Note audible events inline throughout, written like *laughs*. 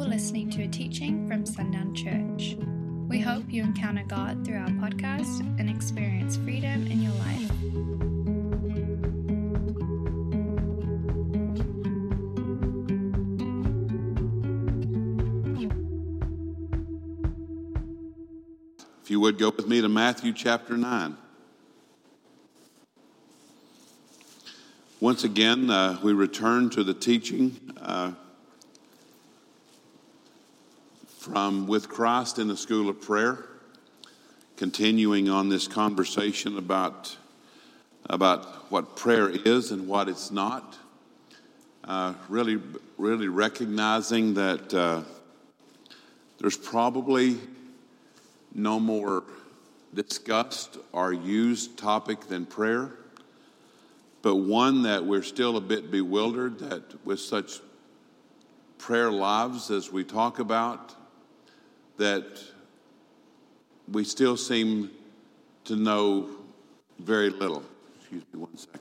You're listening to a teaching from Sundown Church. We hope you encounter God through our podcast and experience freedom in your life. If you would go with me to Matthew chapter 9. Once again, uh, we return to the teaching uh, from With Christ in the School of Prayer, continuing on this conversation about, about what prayer is and what it's not. Uh, really, really recognizing that uh, there's probably no more discussed or used topic than prayer, but one that we're still a bit bewildered that with such prayer lives as we talk about, that we still seem to know very little. Excuse me one second.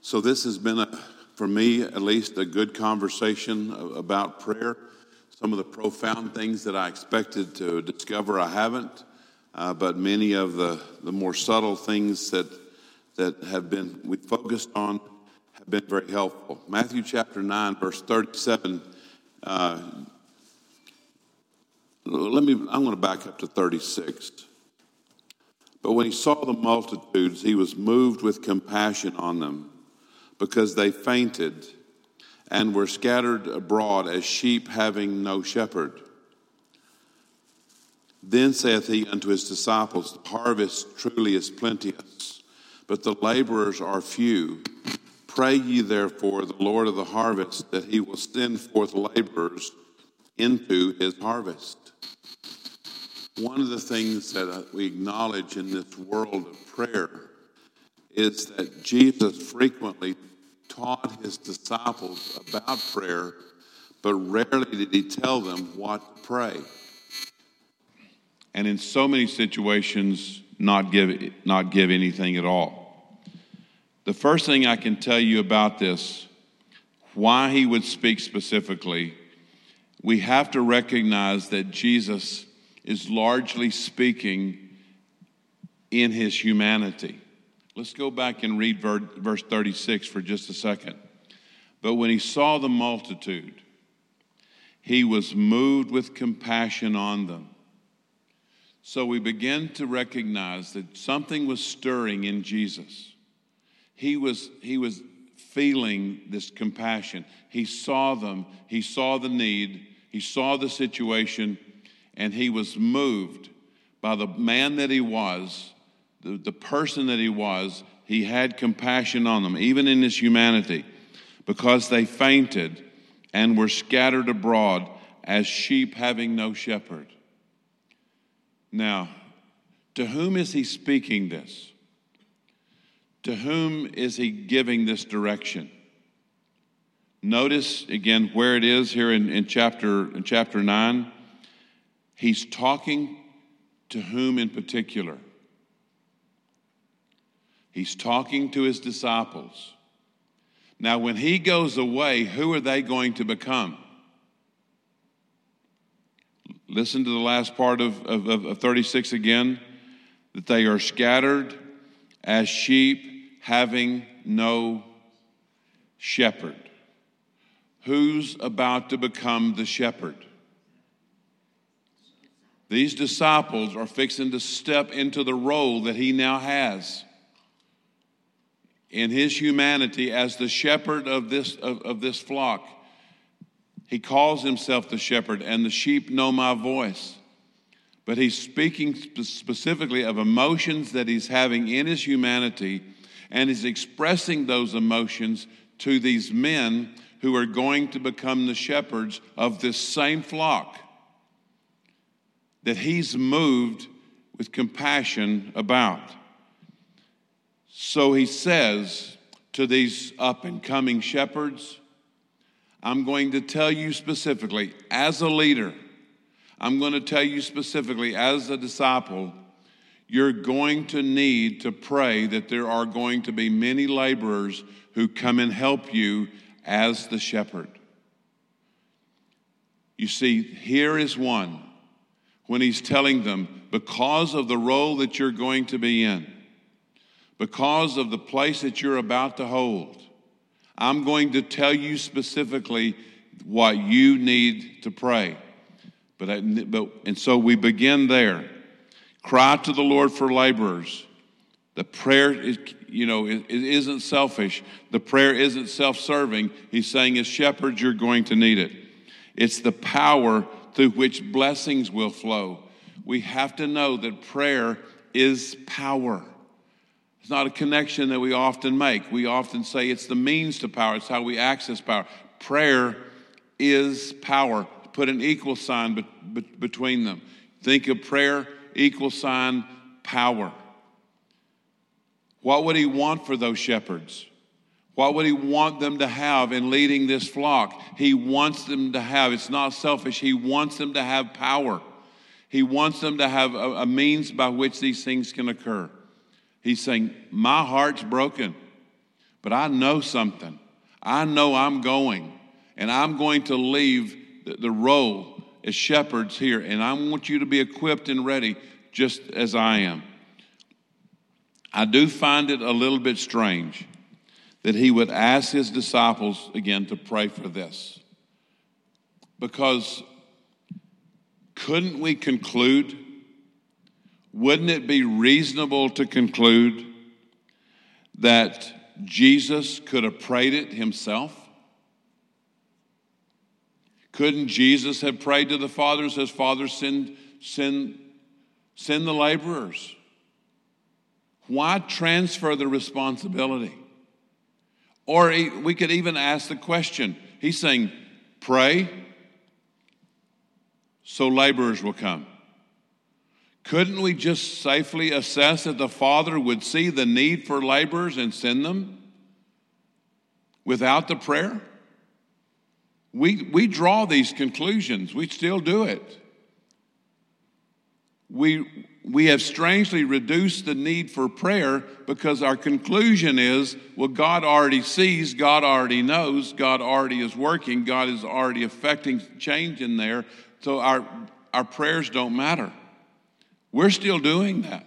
So, this has been, a, for me at least, a good conversation about prayer. Some of the profound things that I expected to discover, I haven't, uh, but many of the, the more subtle things that, that have been we focused on have been very helpful. Matthew chapter 9, verse 37. Uh, let me, I'm going to back up to 36. But when he saw the multitudes, he was moved with compassion on them because they fainted and were scattered abroad as sheep having no shepherd. Then saith he unto his disciples, The harvest truly is plenteous, but the laborers are few. Pray ye therefore the Lord of the harvest that he will send forth laborers into his harvest. One of the things that uh, we acknowledge in this world of prayer is that Jesus frequently taught his disciples about prayer, but rarely did he tell them what to pray. And in so many situations, not give, not give anything at all. The first thing I can tell you about this, why he would speak specifically, we have to recognize that Jesus is largely speaking in his humanity. Let's go back and read verse 36 for just a second. But when he saw the multitude, he was moved with compassion on them. So we begin to recognize that something was stirring in Jesus. He was, he was feeling this compassion. He saw them, he saw the need, he saw the situation, and he was moved by the man that he was the, the person that he was, he had compassion on them, even in his humanity, because they fainted and were scattered abroad as sheep having no shepherd. Now, to whom is he speaking this? To whom is he giving this direction? Notice again where it is here in, in, chapter, in chapter 9. He's talking to whom in particular? He's talking to his disciples. Now, when he goes away, who are they going to become? Listen to the last part of, of, of 36 again that they are scattered as sheep having no shepherd. Who's about to become the shepherd? These disciples are fixing to step into the role that he now has in his humanity as the shepherd of this, of, of this flock. He calls himself the shepherd, and the sheep know my voice. But he's speaking specifically of emotions that he's having in his humanity, and he's expressing those emotions to these men who are going to become the shepherds of this same flock that he's moved with compassion about. So he says to these up and coming shepherds, I'm going to tell you specifically, as a leader, I'm going to tell you specifically, as a disciple, you're going to need to pray that there are going to be many laborers who come and help you as the shepherd. You see, here is one when he's telling them, because of the role that you're going to be in, because of the place that you're about to hold, I'm going to tell you specifically what you need to pray. But, but and so we begin there. Cry to the Lord for laborers. The prayer is, you know, it, it isn't selfish. The prayer isn't self-serving. He's saying, as shepherds, you're going to need it. It's the power through which blessings will flow. We have to know that prayer is power. It's not a connection that we often make. We often say it's the means to power, it's how we access power. Prayer is power. Put an equal sign be- be- between them. Think of prayer, equal sign, power. What would he want for those shepherds? What would he want them to have in leading this flock? He wants them to have, it's not selfish, he wants them to have power. He wants them to have a, a means by which these things can occur. He's saying, My heart's broken, but I know something. I know I'm going, and I'm going to leave the, the role as shepherds here, and I want you to be equipped and ready just as I am. I do find it a little bit strange that he would ask his disciples again to pray for this. Because couldn't we conclude? Wouldn't it be reasonable to conclude that Jesus could have prayed it himself? Couldn't Jesus have prayed to the Father and says, Father, send, send, send the laborers? Why transfer the responsibility? Or we could even ask the question He's saying, pray so laborers will come. Couldn't we just safely assess that the Father would see the need for laborers and send them without the prayer? We, we draw these conclusions, we still do it. We, we have strangely reduced the need for prayer because our conclusion is well, God already sees, God already knows, God already is working, God is already affecting change in there, so our, our prayers don't matter. We're still doing that.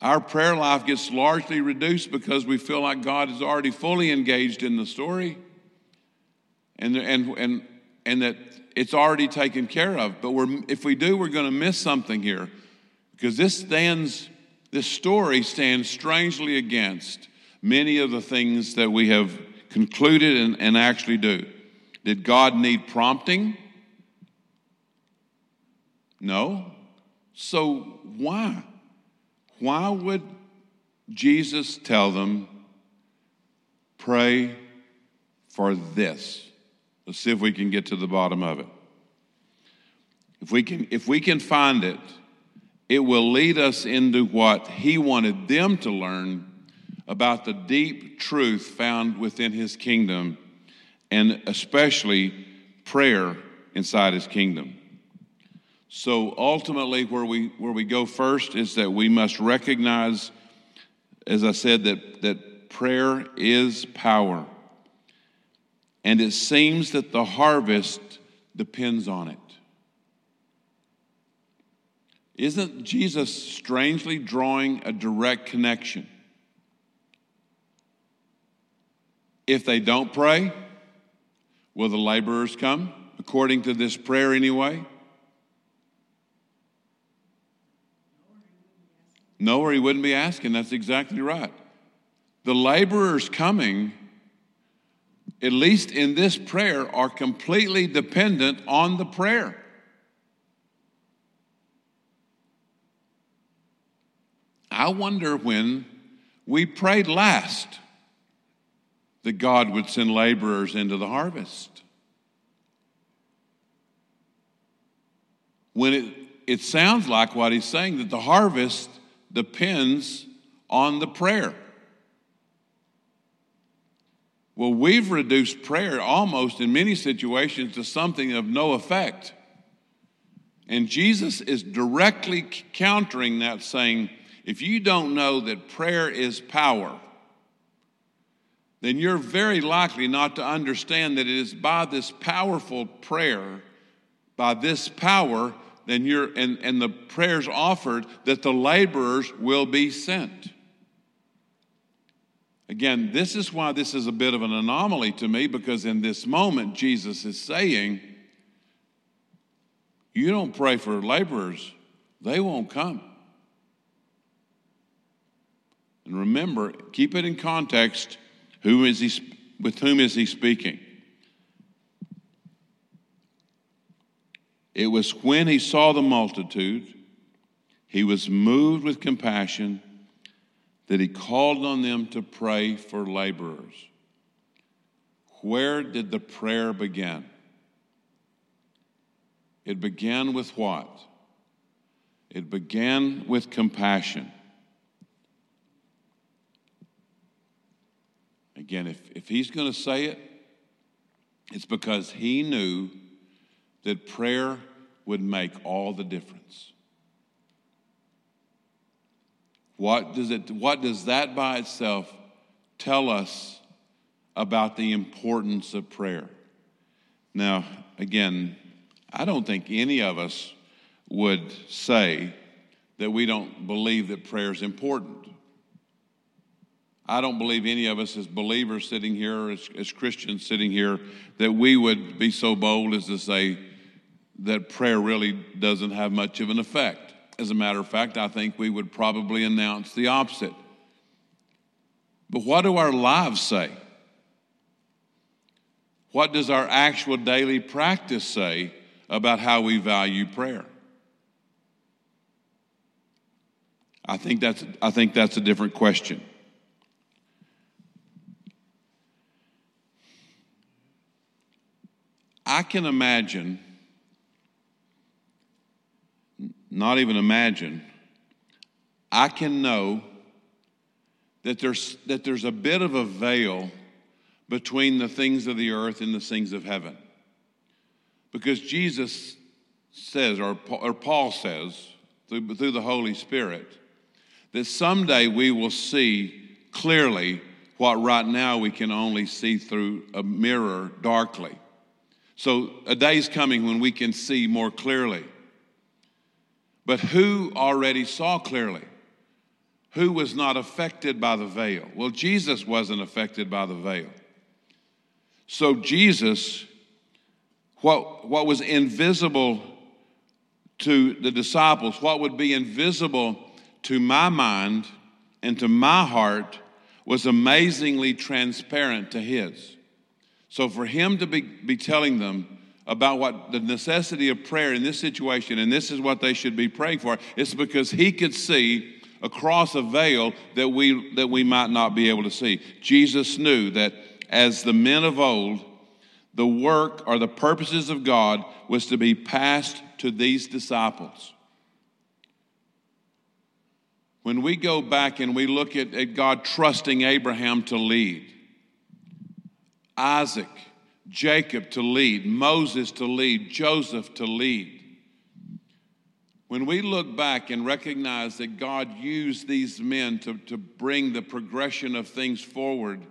Our prayer life gets largely reduced because we feel like God is already fully engaged in the story and, and, and, and that it's already taken care of. But we're, if we do, we're going to miss something here because this stands, this story stands strangely against many of the things that we have concluded and, and actually do. Did God need prompting? No. So why? Why would Jesus tell them, pray for this? Let's see if we can get to the bottom of it. If we can, if we can find it, it will lead us into what he wanted them to learn about the deep truth found within his kingdom and especially prayer inside his kingdom. So ultimately, where we, where we go first is that we must recognize, as I said, that, that prayer is power. And it seems that the harvest depends on it. Isn't Jesus strangely drawing a direct connection? If they don't pray, will the laborers come? According to this prayer, anyway. No, or he wouldn't be asking. That's exactly right. The laborers coming at least in this prayer, are completely dependent on the prayer. I wonder when we prayed last that God would send laborers into the harvest. When it, it sounds like what he's saying that the harvest depends on the prayer. Well, we've reduced prayer almost in many situations to something of no effect. And Jesus is directly countering that, saying, if you don't know that prayer is power, then you're very likely not to understand that it is by this powerful prayer, by this power, then you're and, and the prayers offered that the laborers will be sent. Again, this is why this is a bit of an anomaly to me because in this moment, Jesus is saying, You don't pray for laborers, they won't come. And remember, keep it in context who is he, with whom is he speaking? It was when he saw the multitude, he was moved with compassion that he called on them to pray for laborers. Where did the prayer begin? It began with what? It began with compassion. Again, if, if he's going to say it, it's because he knew that prayer would make all the difference. What does, it, what does that by itself tell us about the importance of prayer? Now, again, I don't think any of us would say that we don't believe that prayer is important. I don't believe any of us as believers sitting here, as, as Christians sitting here, that we would be so bold as to say that prayer really doesn't have much of an effect. As a matter of fact, I think we would probably announce the opposite. But what do our lives say? What does our actual daily practice say about how we value prayer? I think that's, I think that's a different question. I can imagine, not even imagine, I can know that there's, that there's a bit of a veil between the things of the earth and the things of heaven. Because Jesus says, or, or Paul says, through, through the Holy Spirit, that someday we will see clearly what right now we can only see through a mirror darkly. So a day's coming when we can see more clearly. But who already saw clearly? Who was not affected by the veil? Well, Jesus wasn't affected by the veil. So, Jesus, what, what was invisible to the disciples, what would be invisible to my mind and to my heart, was amazingly transparent to his. So for him to be, be telling them about what the necessity of prayer in this situation, and this is what they should be praying for, it's because he could see across a veil that we that we might not be able to see. Jesus knew that as the men of old, the work or the purposes of God was to be passed to these disciples. When we go back and we look at, at God trusting Abraham to lead, Isaac, Jacob to lead, Moses to lead, Joseph to lead. When we look back and recognize that God used these men to, to bring the progression of things forward,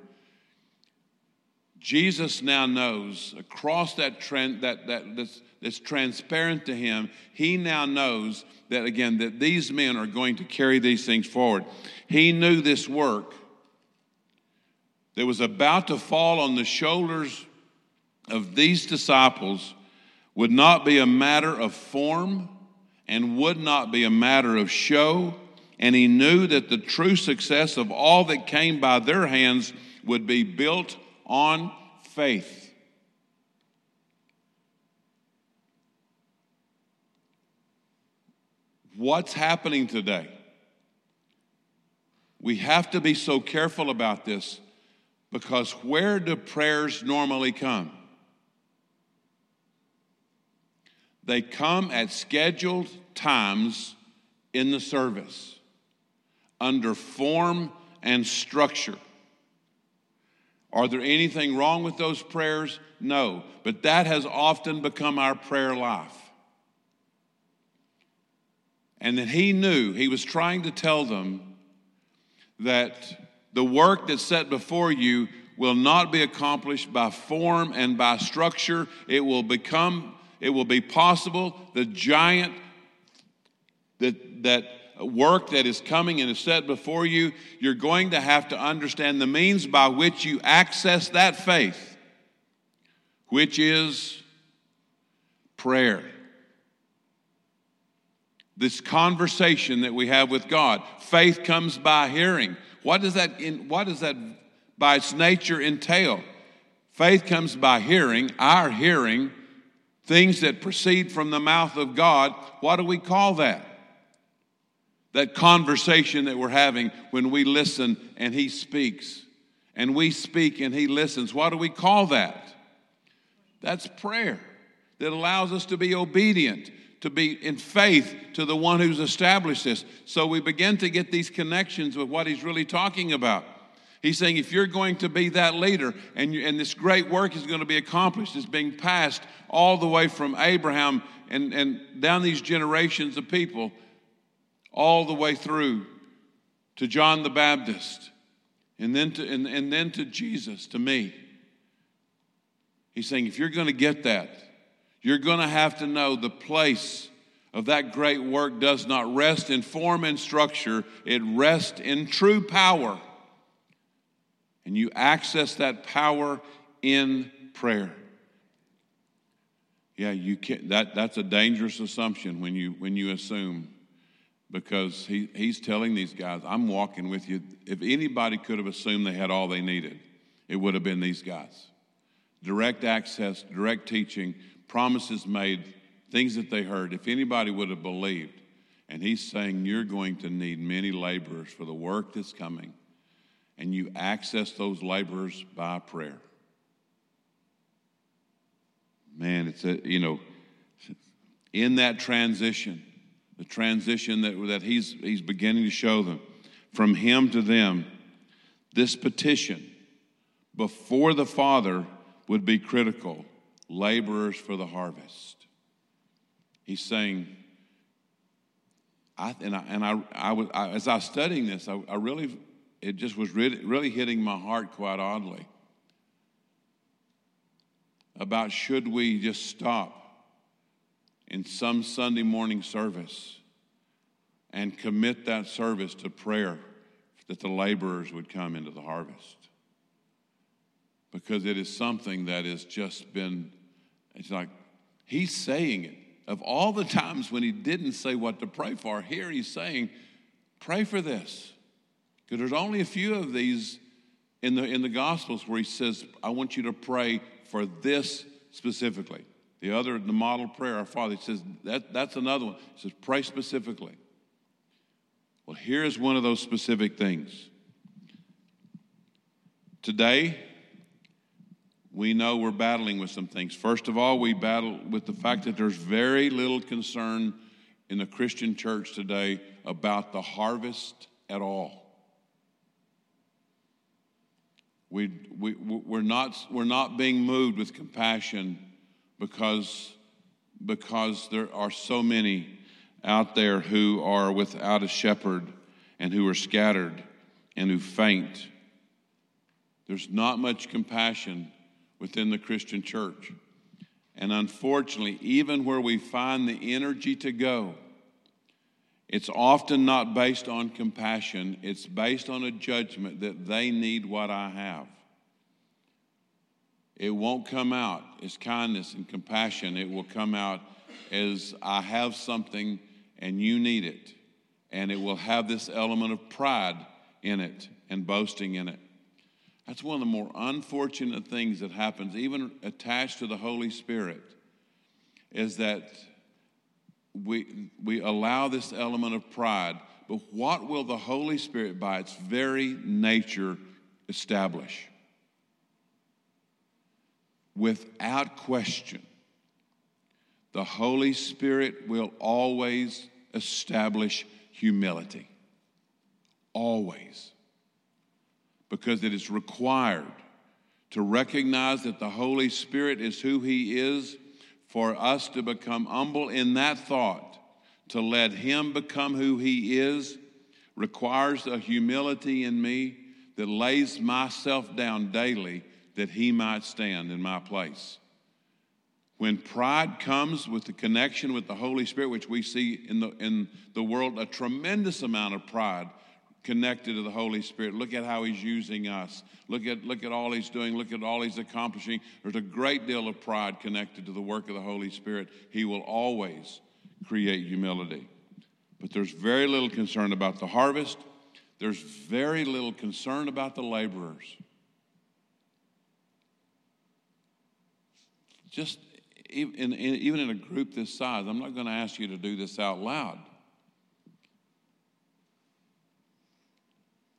Jesus now knows across that trend that, that that's, that's transparent to him, he now knows that again, that these men are going to carry these things forward. He knew this work that was about to fall on the shoulders of these disciples would not be a matter of form and would not be a matter of show. And he knew that the true success of all that came by their hands would be built on faith. What's happening today? We have to be so careful about this because where do prayers normally come? They come at scheduled times in the service under form and structure. Are there anything wrong with those prayers? No. But that has often become our prayer life. And that he knew, he was trying to tell them that the work that's set before you will not be accomplished by form and by structure. It will become, it will be possible. The giant that, that work that is coming and is set before you, you're going to have to understand the means by which you access that faith, which is prayer. This conversation that we have with God. Faith comes by hearing. What does that, in, what does that by its nature entail? Faith comes by hearing, our hearing, things that proceed from the mouth of God. What do we call that? That conversation that we're having when we listen and He speaks, and we speak and He listens. What do we call that? That's prayer that allows us to be obedient, to be in faith to the one who's established this. So we begin to get these connections with what He's really talking about. He's saying if you're going to be that leader and, you, and this great work is going to be accomplished, it's being passed all the way from Abraham and, and down these generations of people, all the way through to John the Baptist, and then to, and, and then to Jesus, to me. He's saying, if you're going to get that, you're going to have to know the place of that great work does not rest in form and structure, it rests in true power. And you access that power in prayer. Yeah, you can that that's a dangerous assumption when you when you assume because he, he's telling these guys, I'm walking with you. If anybody could have assumed they had all they needed, it would have been these guys. Direct access, direct teaching, promises made, things that they heard. If anybody would have believed, and he's saying, You're going to need many laborers for the work that's coming, and you access those laborers by prayer. Man, it's a, you know, in that transition, the transition that, that he's, he's beginning to show them from him to them, this petition before the Father would be critical laborers for the harvest. He's saying, I, and I, and I, I was, I, as I was studying this, I, I really, it just was really, really hitting my heart quite oddly about should we just stop in some Sunday morning service and commit that service to prayer that the laborers would come into the harvest. Because it is something that has just been, it's like he's saying it. Of all the times when he didn't say what to pray for, here he's saying, pray for this. Because there's only a few of these in the, in the Gospels where he says, I want you to pray for this specifically. The other, the model prayer, our Father, he says, that, that's another one. He says, pray specifically. Well, here's one of those specific things. Today, we know we're battling with some things. First of all, we battle with the fact that there's very little concern in the Christian church today about the harvest at all. We, we, we're, not, we're not being moved with compassion because, because there are so many out there who are without a shepherd and who are scattered and who faint. There's not much compassion within the Christian church. And unfortunately, even where we find the energy to go, it's often not based on compassion, it's based on a judgment that they need what I have. It won't come out as kindness and compassion. It will come out as I have something and you need it. And it will have this element of pride in it and boasting in it. That's one of the more unfortunate things that happens, even attached to the Holy Spirit, is that we, we allow this element of pride, but what will the Holy Spirit, by its very nature, establish? Without question, the Holy Spirit will always establish humility. Always. Because it is required to recognize that the Holy Spirit is who He is, for us to become humble in that thought, to let Him become who He is, requires a humility in me that lays myself down daily that He might stand in my place. When pride comes with the connection with the Holy Spirit, which we see in the, in the world, a tremendous amount of pride connected to the Holy Spirit. Look at how He's using us. Look at, look at all He's doing. Look at all He's accomplishing. There's a great deal of pride connected to the work of the Holy Spirit. He will always create humility. But there's very little concern about the harvest, there's very little concern about the laborers. Just even in, even in a group this size, I'm not going to ask you to do this out loud.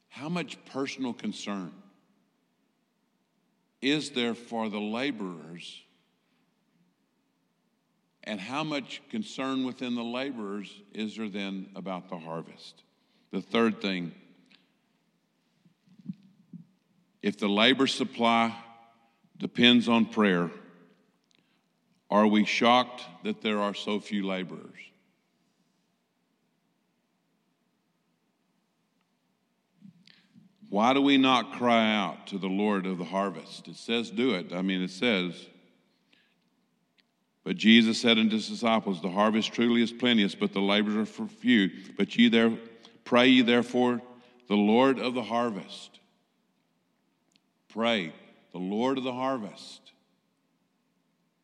How much personal concern is there for the laborers? And how much concern within the laborers is there then about the harvest? The third thing if the labor supply depends on prayer, are we shocked that there are so few laborers? Why do we not cry out to the Lord of the harvest? It says, do it. I mean, it says, but Jesus said unto his disciples, The harvest truly is plenteous, but the laborers are few. But ye there pray ye therefore the Lord of the harvest. Pray the Lord of the harvest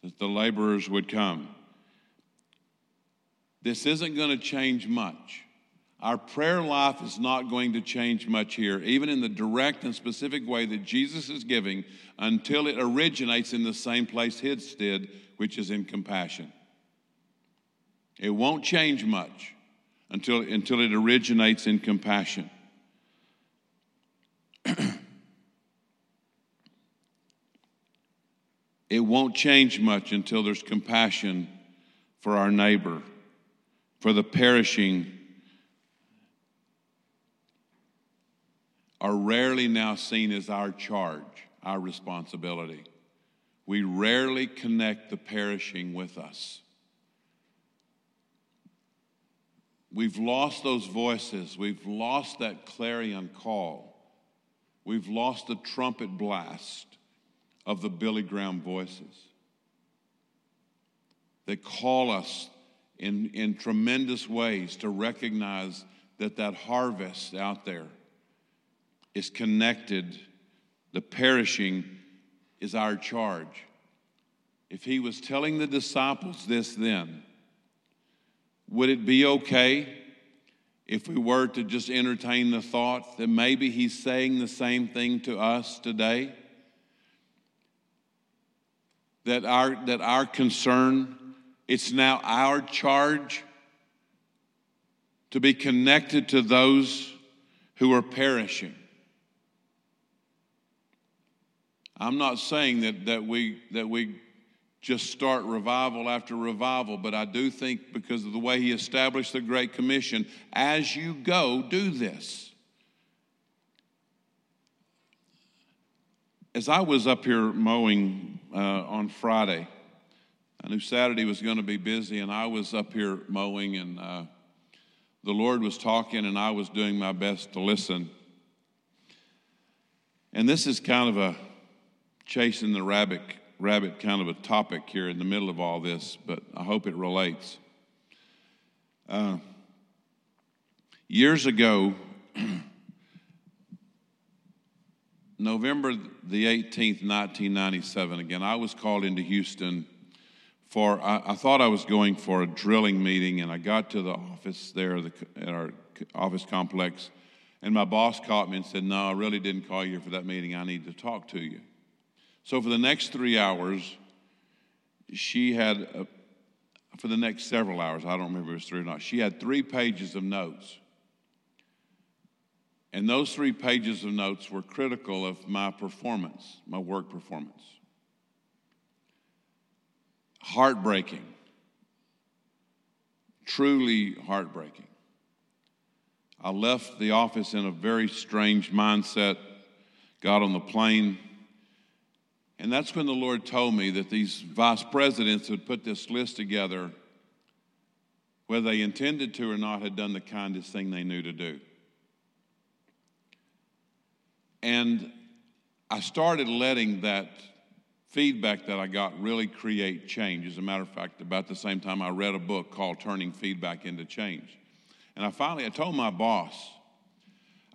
that the laborers would come. This isn't going to change much. Our prayer life is not going to change much here, even in the direct and specific way that Jesus is giving, until it originates in the same place His did, which is in compassion. It won't change much until, until it originates in compassion. *clears throat* it won't change much until there's compassion for our neighbor, for the perishing, are rarely now seen as our charge, our responsibility. We rarely connect the perishing with us. We've lost those voices. We've lost that clarion call. We've lost the trumpet blast of the Billy Graham voices. They call us in, in tremendous ways to recognize that that harvest out there is connected. The perishing is our charge. If he was telling the disciples this then, would it be okay if we were to just entertain the thought that maybe he's saying the same thing to us today? that our, that our concern, it's now our charge to be connected to those who are perishing. I'm not saying that, that, we, that we just start revival after revival, but I do think because of the way he established the Great Commission, as you go, do this. As I was up here mowing uh, on Friday, I knew Saturday was going to be busy, and I was up here mowing, and uh, the Lord was talking, and I was doing my best to listen. And this is kind of a chasing the rabbit, rabbit kind of a topic here in the middle of all this, but I hope it relates. Uh, years ago, *clears throat* November the 18th, 1997, again, I was called into Houston for, I, I, thought I was going for a drilling meeting, and I got to the office there the, at our office complex, and my boss caught me and said, No, I really didn't call you for that meeting. I need to talk to you. So for the next three hours, she had, a, for the next several hours, I don't remember if it was three or not, she had three pages of notes and those three pages of notes were critical of my performance, my work performance. Heartbreaking. Truly heartbreaking. I left the office in a very strange mindset, got on the plane, And that's when the Lord told me that these vice presidents had put this list together, whether they intended to or not, had done the kindest thing they knew to do. And I started letting that feedback that I got really create change. As a matter of fact, about the same time, I read a book called Turning Feedback into Change. And I finally, I told my boss,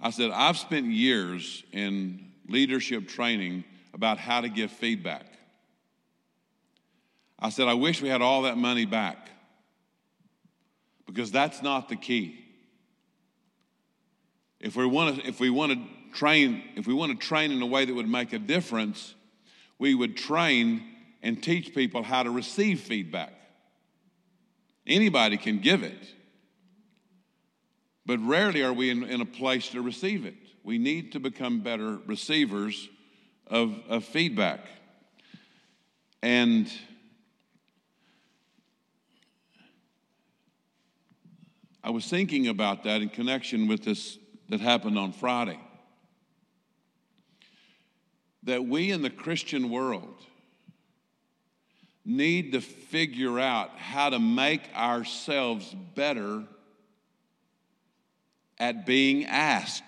I said, I've spent years in leadership training about how to give feedback. I said, I wish we had all that money back because that's not the key. If we want to, if we want to train, if we want to train in a way that would make a difference, we would train and teach people how to receive feedback. Anybody can give it, but rarely are we in, in a place to receive it. We need to become better receivers of, of feedback. And I was thinking about that in connection with this that happened on Friday that we in the Christian world need to figure out how to make ourselves better at being asked.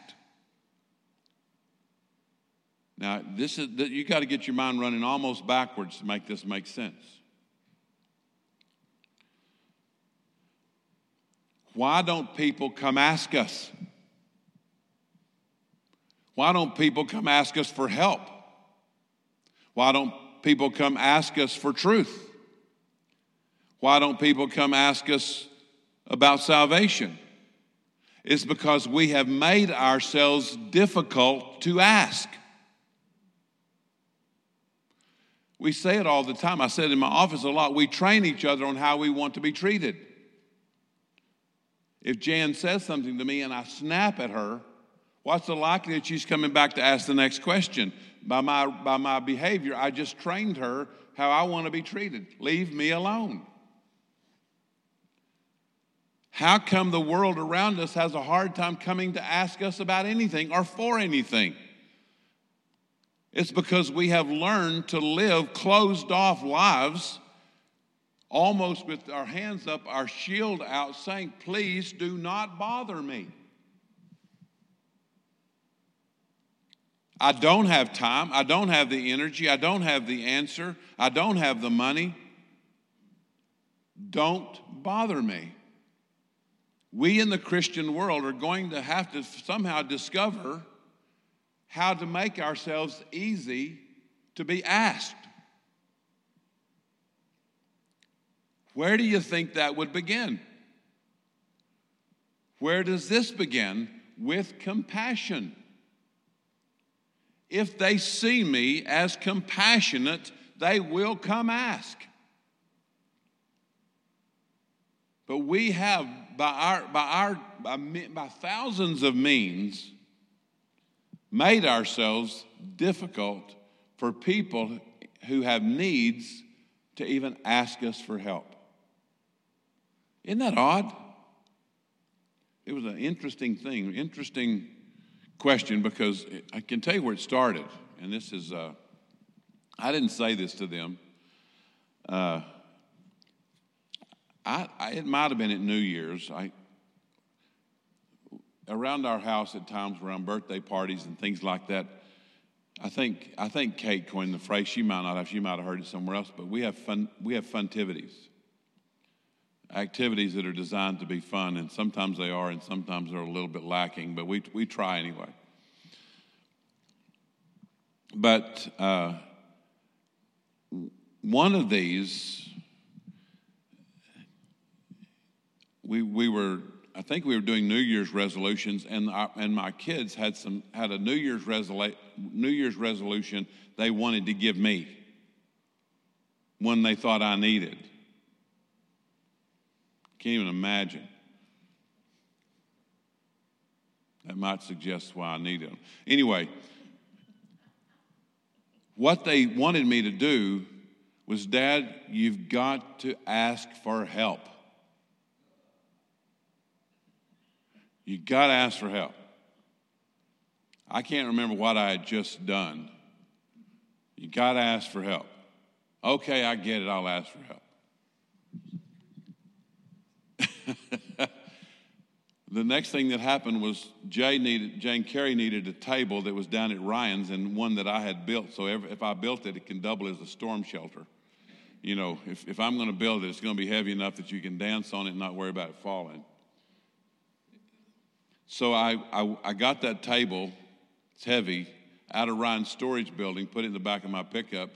Now, this is you got to get your mind running almost backwards to make this make sense. Why don't people come ask us? Why don't people come ask us for help? Why don't people come ask us for truth? Why don't people come ask us about salvation? It's because we have made ourselves difficult to ask. We say it all the time. I said in my office a lot. We train each other on how we want to be treated. If Jan says something to me and I snap at her, what's the likelihood she's coming back to ask the next question? by my, by my behavior, I just trained her how I want to be treated. Leave me alone. How come the world around us has a hard time coming to ask us about anything or for anything? It's because we have learned to live closed off lives, almost with our hands up, our shield out, saying, Please do not bother me. I don't have time. I don't have the energy. I don't have the answer. I don't have the money. Don't bother me. We in the Christian world are going to have to somehow discover how to make ourselves easy to be asked. Where do you think that would begin? Where does this begin? With compassion if they see me as compassionate, they will come ask. But we have, by our, by our, by, by thousands of means, made ourselves difficult for people who have needs to even ask us for help. Isn't that odd? It was an interesting thing, interesting question because I can tell you where it started. And this is, uh, I didn't say this to them. Uh, I, I, it might have been at New Year's. I, around our house at times, around birthday parties and things like that. I think I think Kate coined the phrase. She might not have. She might have heard it somewhere else. But we have fun. We have funtivities. Activities that are designed to be fun, and sometimes they are, and sometimes they're a little bit lacking. But we we try anyway. But uh, one of these, we, we were, I think we were doing New Year's resolutions, and, our, and my kids had, some, had a New Year's, resolu- New Year's resolution they wanted to give me, one they thought I needed. Can't even imagine. That might suggest why I need them. Anyway, what they wanted me to do was, Dad, you've got to ask for help. You got to ask for help. I can't remember what I had just done. You got to ask for help. Okay, I get it. I'll ask for help. *laughs* the next thing that happened was Jay needed, Jane Carey needed a table that was down at Ryan's and one that I had built. So if I built it, it can double as a storm shelter. You know, if, if I'm going to build it, it's going to be heavy enough that you can dance on it and not worry about it falling. So I, I, I got that table, it's heavy, out of Ryan's storage building, put it in the back of my pickup.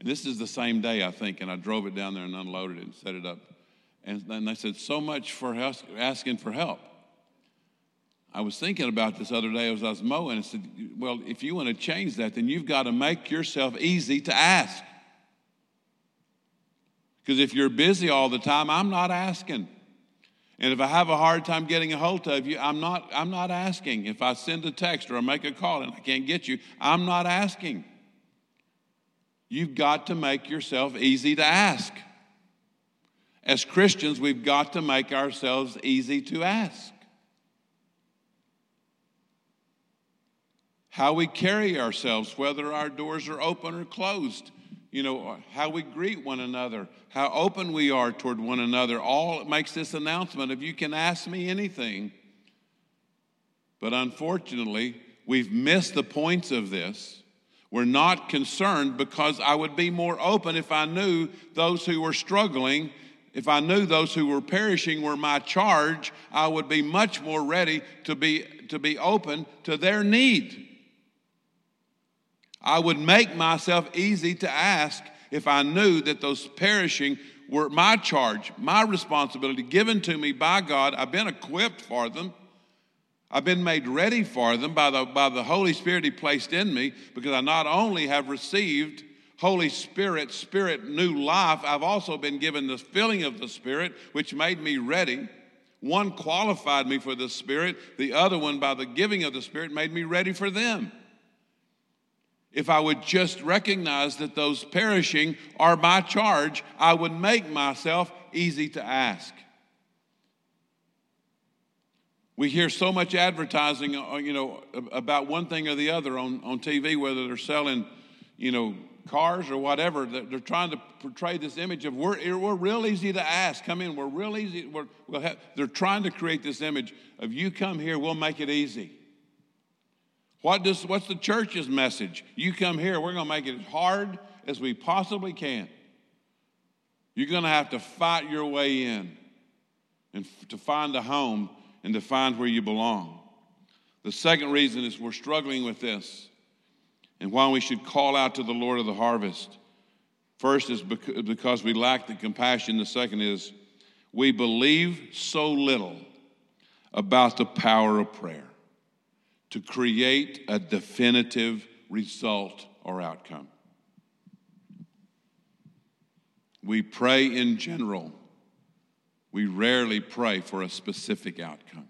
And this is the same day, I think, and I drove it down there and unloaded it and set it up. And then they said, So much for asking for help. I was thinking about this other day as I was mowing and said, Well, if you want to change that, then you've got to make yourself easy to ask. Because if you're busy all the time, I'm not asking. And if I have a hard time getting a hold of you, I'm not, I'm not asking. If I send a text or I make a call and I can't get you, I'm not asking. You've got to make yourself easy to ask. As Christians, we've got to make ourselves easy to ask. How we carry ourselves, whether our doors are open or closed, you know, how we greet one another, how open we are toward one another, all makes this announcement of you can ask me anything. But unfortunately, we've missed the points of this. We're not concerned because I would be more open if I knew those who were struggling, if I knew those who were perishing were my charge, I would be much more ready to be, to be open to their need. I would make myself easy to ask if I knew that those perishing were my charge, my responsibility given to me by God. I've been equipped for them. I've been made ready for them by the, by the Holy Spirit He placed in me because I not only have received Holy Spirit, Spirit, new life, I've also been given the filling of the Spirit, which made me ready. One qualified me for the Spirit, the other one, by the giving of the Spirit, made me ready for them if I would just recognize that those perishing are my charge, I would make myself easy to ask. We hear so much advertising, uh, you know, about one thing or the other on, on TV, whether they're selling, you know, cars or whatever. They're trying to portray this image of we're, we're real easy to ask. Come in, we're real easy. We're, we'll have, they're trying to create this image of you come here, we'll make it easy. What does, what's the church's message? You come here, we're going to make it as hard as we possibly can. You're going to have to fight your way in and f- to find a home and to find where you belong. The second reason is we're struggling with this and why we should call out to the Lord of the harvest. First is because we lack the compassion. The second is we believe so little about the power of prayer to create a definitive result or outcome. We pray in general, we rarely pray for a specific outcome.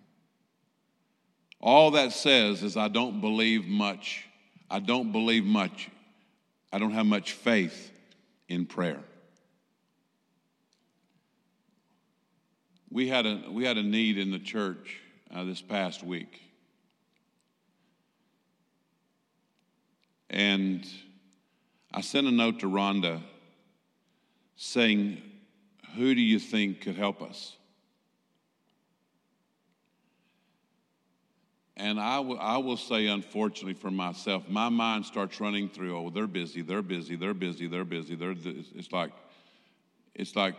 All that says is, I don't believe much. I don't believe much. I don't have much faith in prayer. We had a, we had a need in the church uh, this past week. And I sent a note to Rhonda saying, Who do you think could help us? And I, w- I will say, unfortunately for myself, my mind starts running through, oh, they're busy, they're busy, they're busy, they're busy. They're, it's like, it's like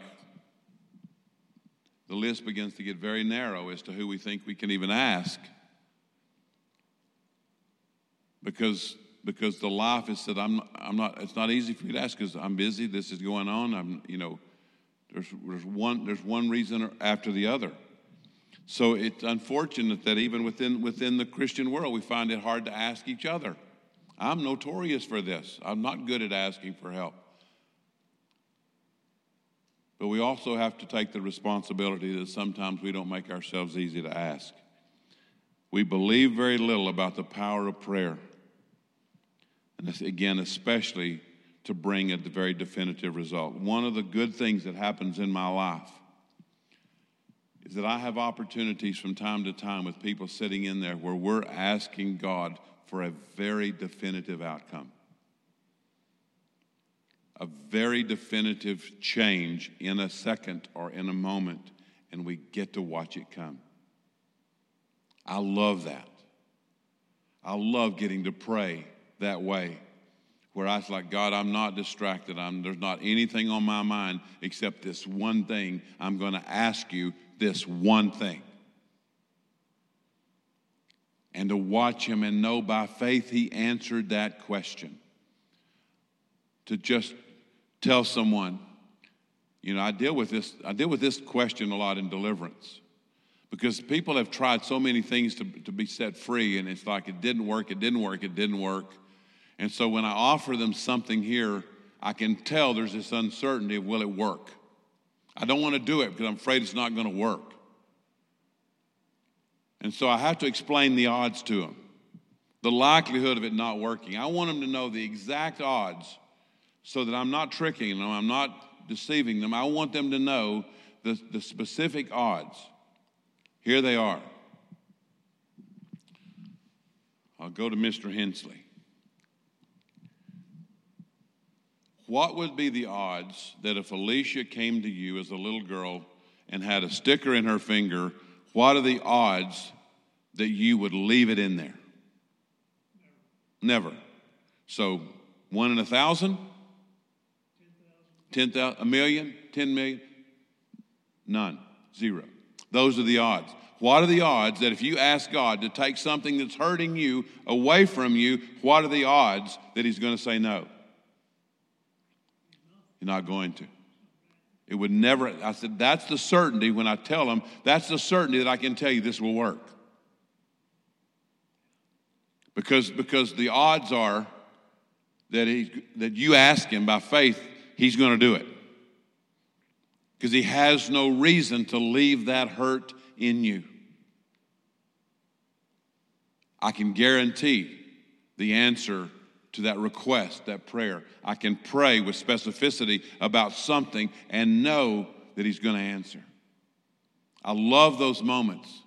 the list begins to get very narrow as to who we think we can even ask. Because because the life is that I'm, I'm not, it's not easy for me to ask because I'm busy, this is going on, I'm, you know, there's, there's, one, there's one reason after the other. So it's unfortunate that even within, within the Christian world, we find it hard to ask each other. I'm notorious for this. I'm not good at asking for help. But we also have to take the responsibility that sometimes we don't make ourselves easy to ask. We believe very little about the power of prayer. And again, especially to bring a very definitive result. One of the good things that happens in my life is that I have opportunities from time to time with people sitting in there where we're asking God for a very definitive outcome. a very definitive change in a second or in a moment, and we get to watch it come. I love that. I love getting to pray that way, where I was like, God, I'm not distracted. I'm, there's not anything on my mind except this one thing. I'm going to ask you this one thing. And to watch him and know by faith he answered that question. To just tell someone, you know, I deal with this, I deal with this question a lot in deliverance because people have tried so many things to, to be set free, and it's like it didn't work, it didn't work, it didn't work. And so when I offer them something here, I can tell there's this uncertainty of will it work? I don't want to do it because I'm afraid it's not going to work. And so I have to explain the odds to them, the likelihood of it not working. I want them to know the exact odds so that I'm not tricking them, I'm not deceiving them. I want them to know the, the specific odds. Here they are. I'll go to Mr. Hensley. What would be the odds that if Alicia came to you as a little girl and had a sticker in her finger, what are the odds that you would leave it in there? Never. So, one in a thousand? 10,000? A million? 10 million? None. Zero. Those are the odds. What are the odds that if you ask God to take something that's hurting you away from you, what are the odds that He's going to say no? You're not going to. It would never, I said, that's the certainty when I tell them, that's the certainty that I can tell you this will work. Because, because the odds are that, he, that you ask Him by faith, He's going to do it because he has no reason to leave that hurt in you. I can guarantee the answer to that request, that prayer. I can pray with specificity about something and know that he's going to answer. I love those moments.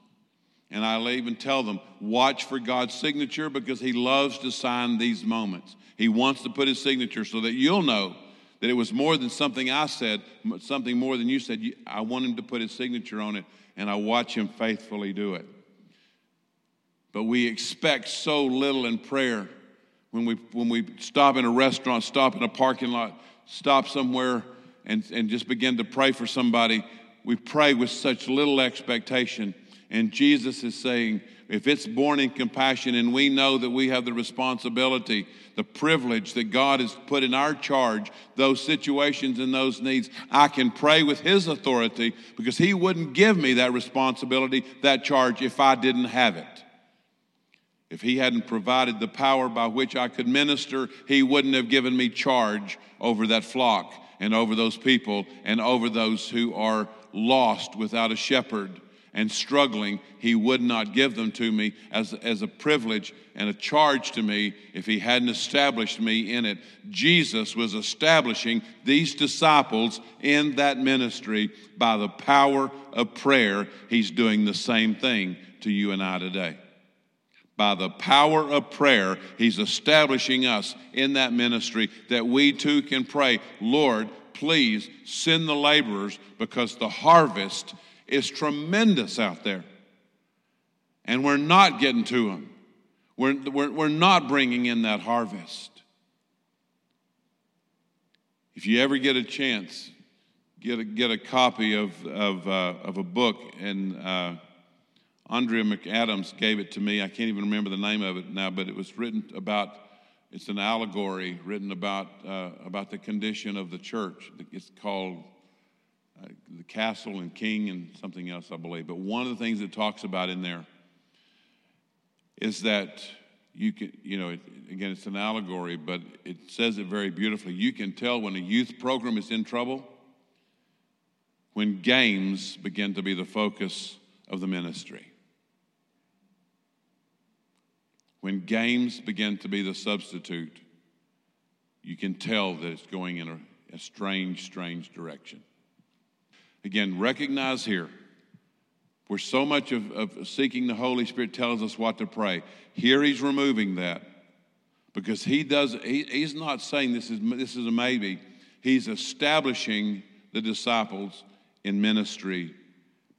And I even tell them, watch for God's signature because He loves to sign these moments. He wants to put His signature so that you'll know that it was more than something I said, something more than you said. I want him to put his signature on it, and I watch him faithfully do it. But we expect so little in prayer when we, when we stop in a restaurant, stop in a parking lot, stop somewhere, and, and just begin to pray for somebody. We pray with such little expectation. And Jesus is saying, if it's born in compassion and we know that we have the responsibility, the privilege that God has put in our charge, those situations and those needs, I can pray with His authority because He wouldn't give me that responsibility, that charge, if I didn't have it. If He hadn't provided the power by which I could minister, He wouldn't have given me charge over that flock and over those people and over those who are lost without a shepherd and struggling, he would not give them to me as, as a privilege and a charge to me if he hadn't established me in it. Jesus was establishing these disciples in that ministry by the power of prayer. He's doing the same thing to you and I today. By the power of prayer, He's establishing us in that ministry that we too can pray, Lord, please send the laborers because the harvest is tremendous out there. And we're not getting to them. We're, we're, we're not bringing in that harvest. If you ever get a chance, get a, get a copy of, of, uh, of a book, and uh, Andrea McAdams gave it to me. I can't even remember the name of it now, but it was written about, it's an allegory written about, uh, about the condition of the church. It's called uh, the castle and king and something else, I believe. But one of the things it talks about in there is that you can, you know, again, it's an allegory, but it says it very beautifully. You can tell when a youth program is in trouble when games begin to be the focus of the ministry. When games begin to be the substitute, you can tell that it's going in a, a strange, strange direction. Again, recognize here where so much of, of seeking the Holy Spirit tells us what to pray. Here he's removing that because he does, he, he's not saying this is, this is a maybe. He's establishing the disciples in ministry.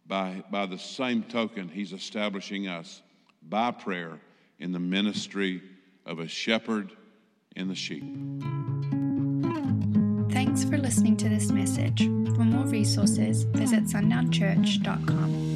By, by the same token, He's establishing us by prayer in the ministry of a shepherd and the sheep. Thanks for listening to this message. For more resources, visit sundownchurch.com.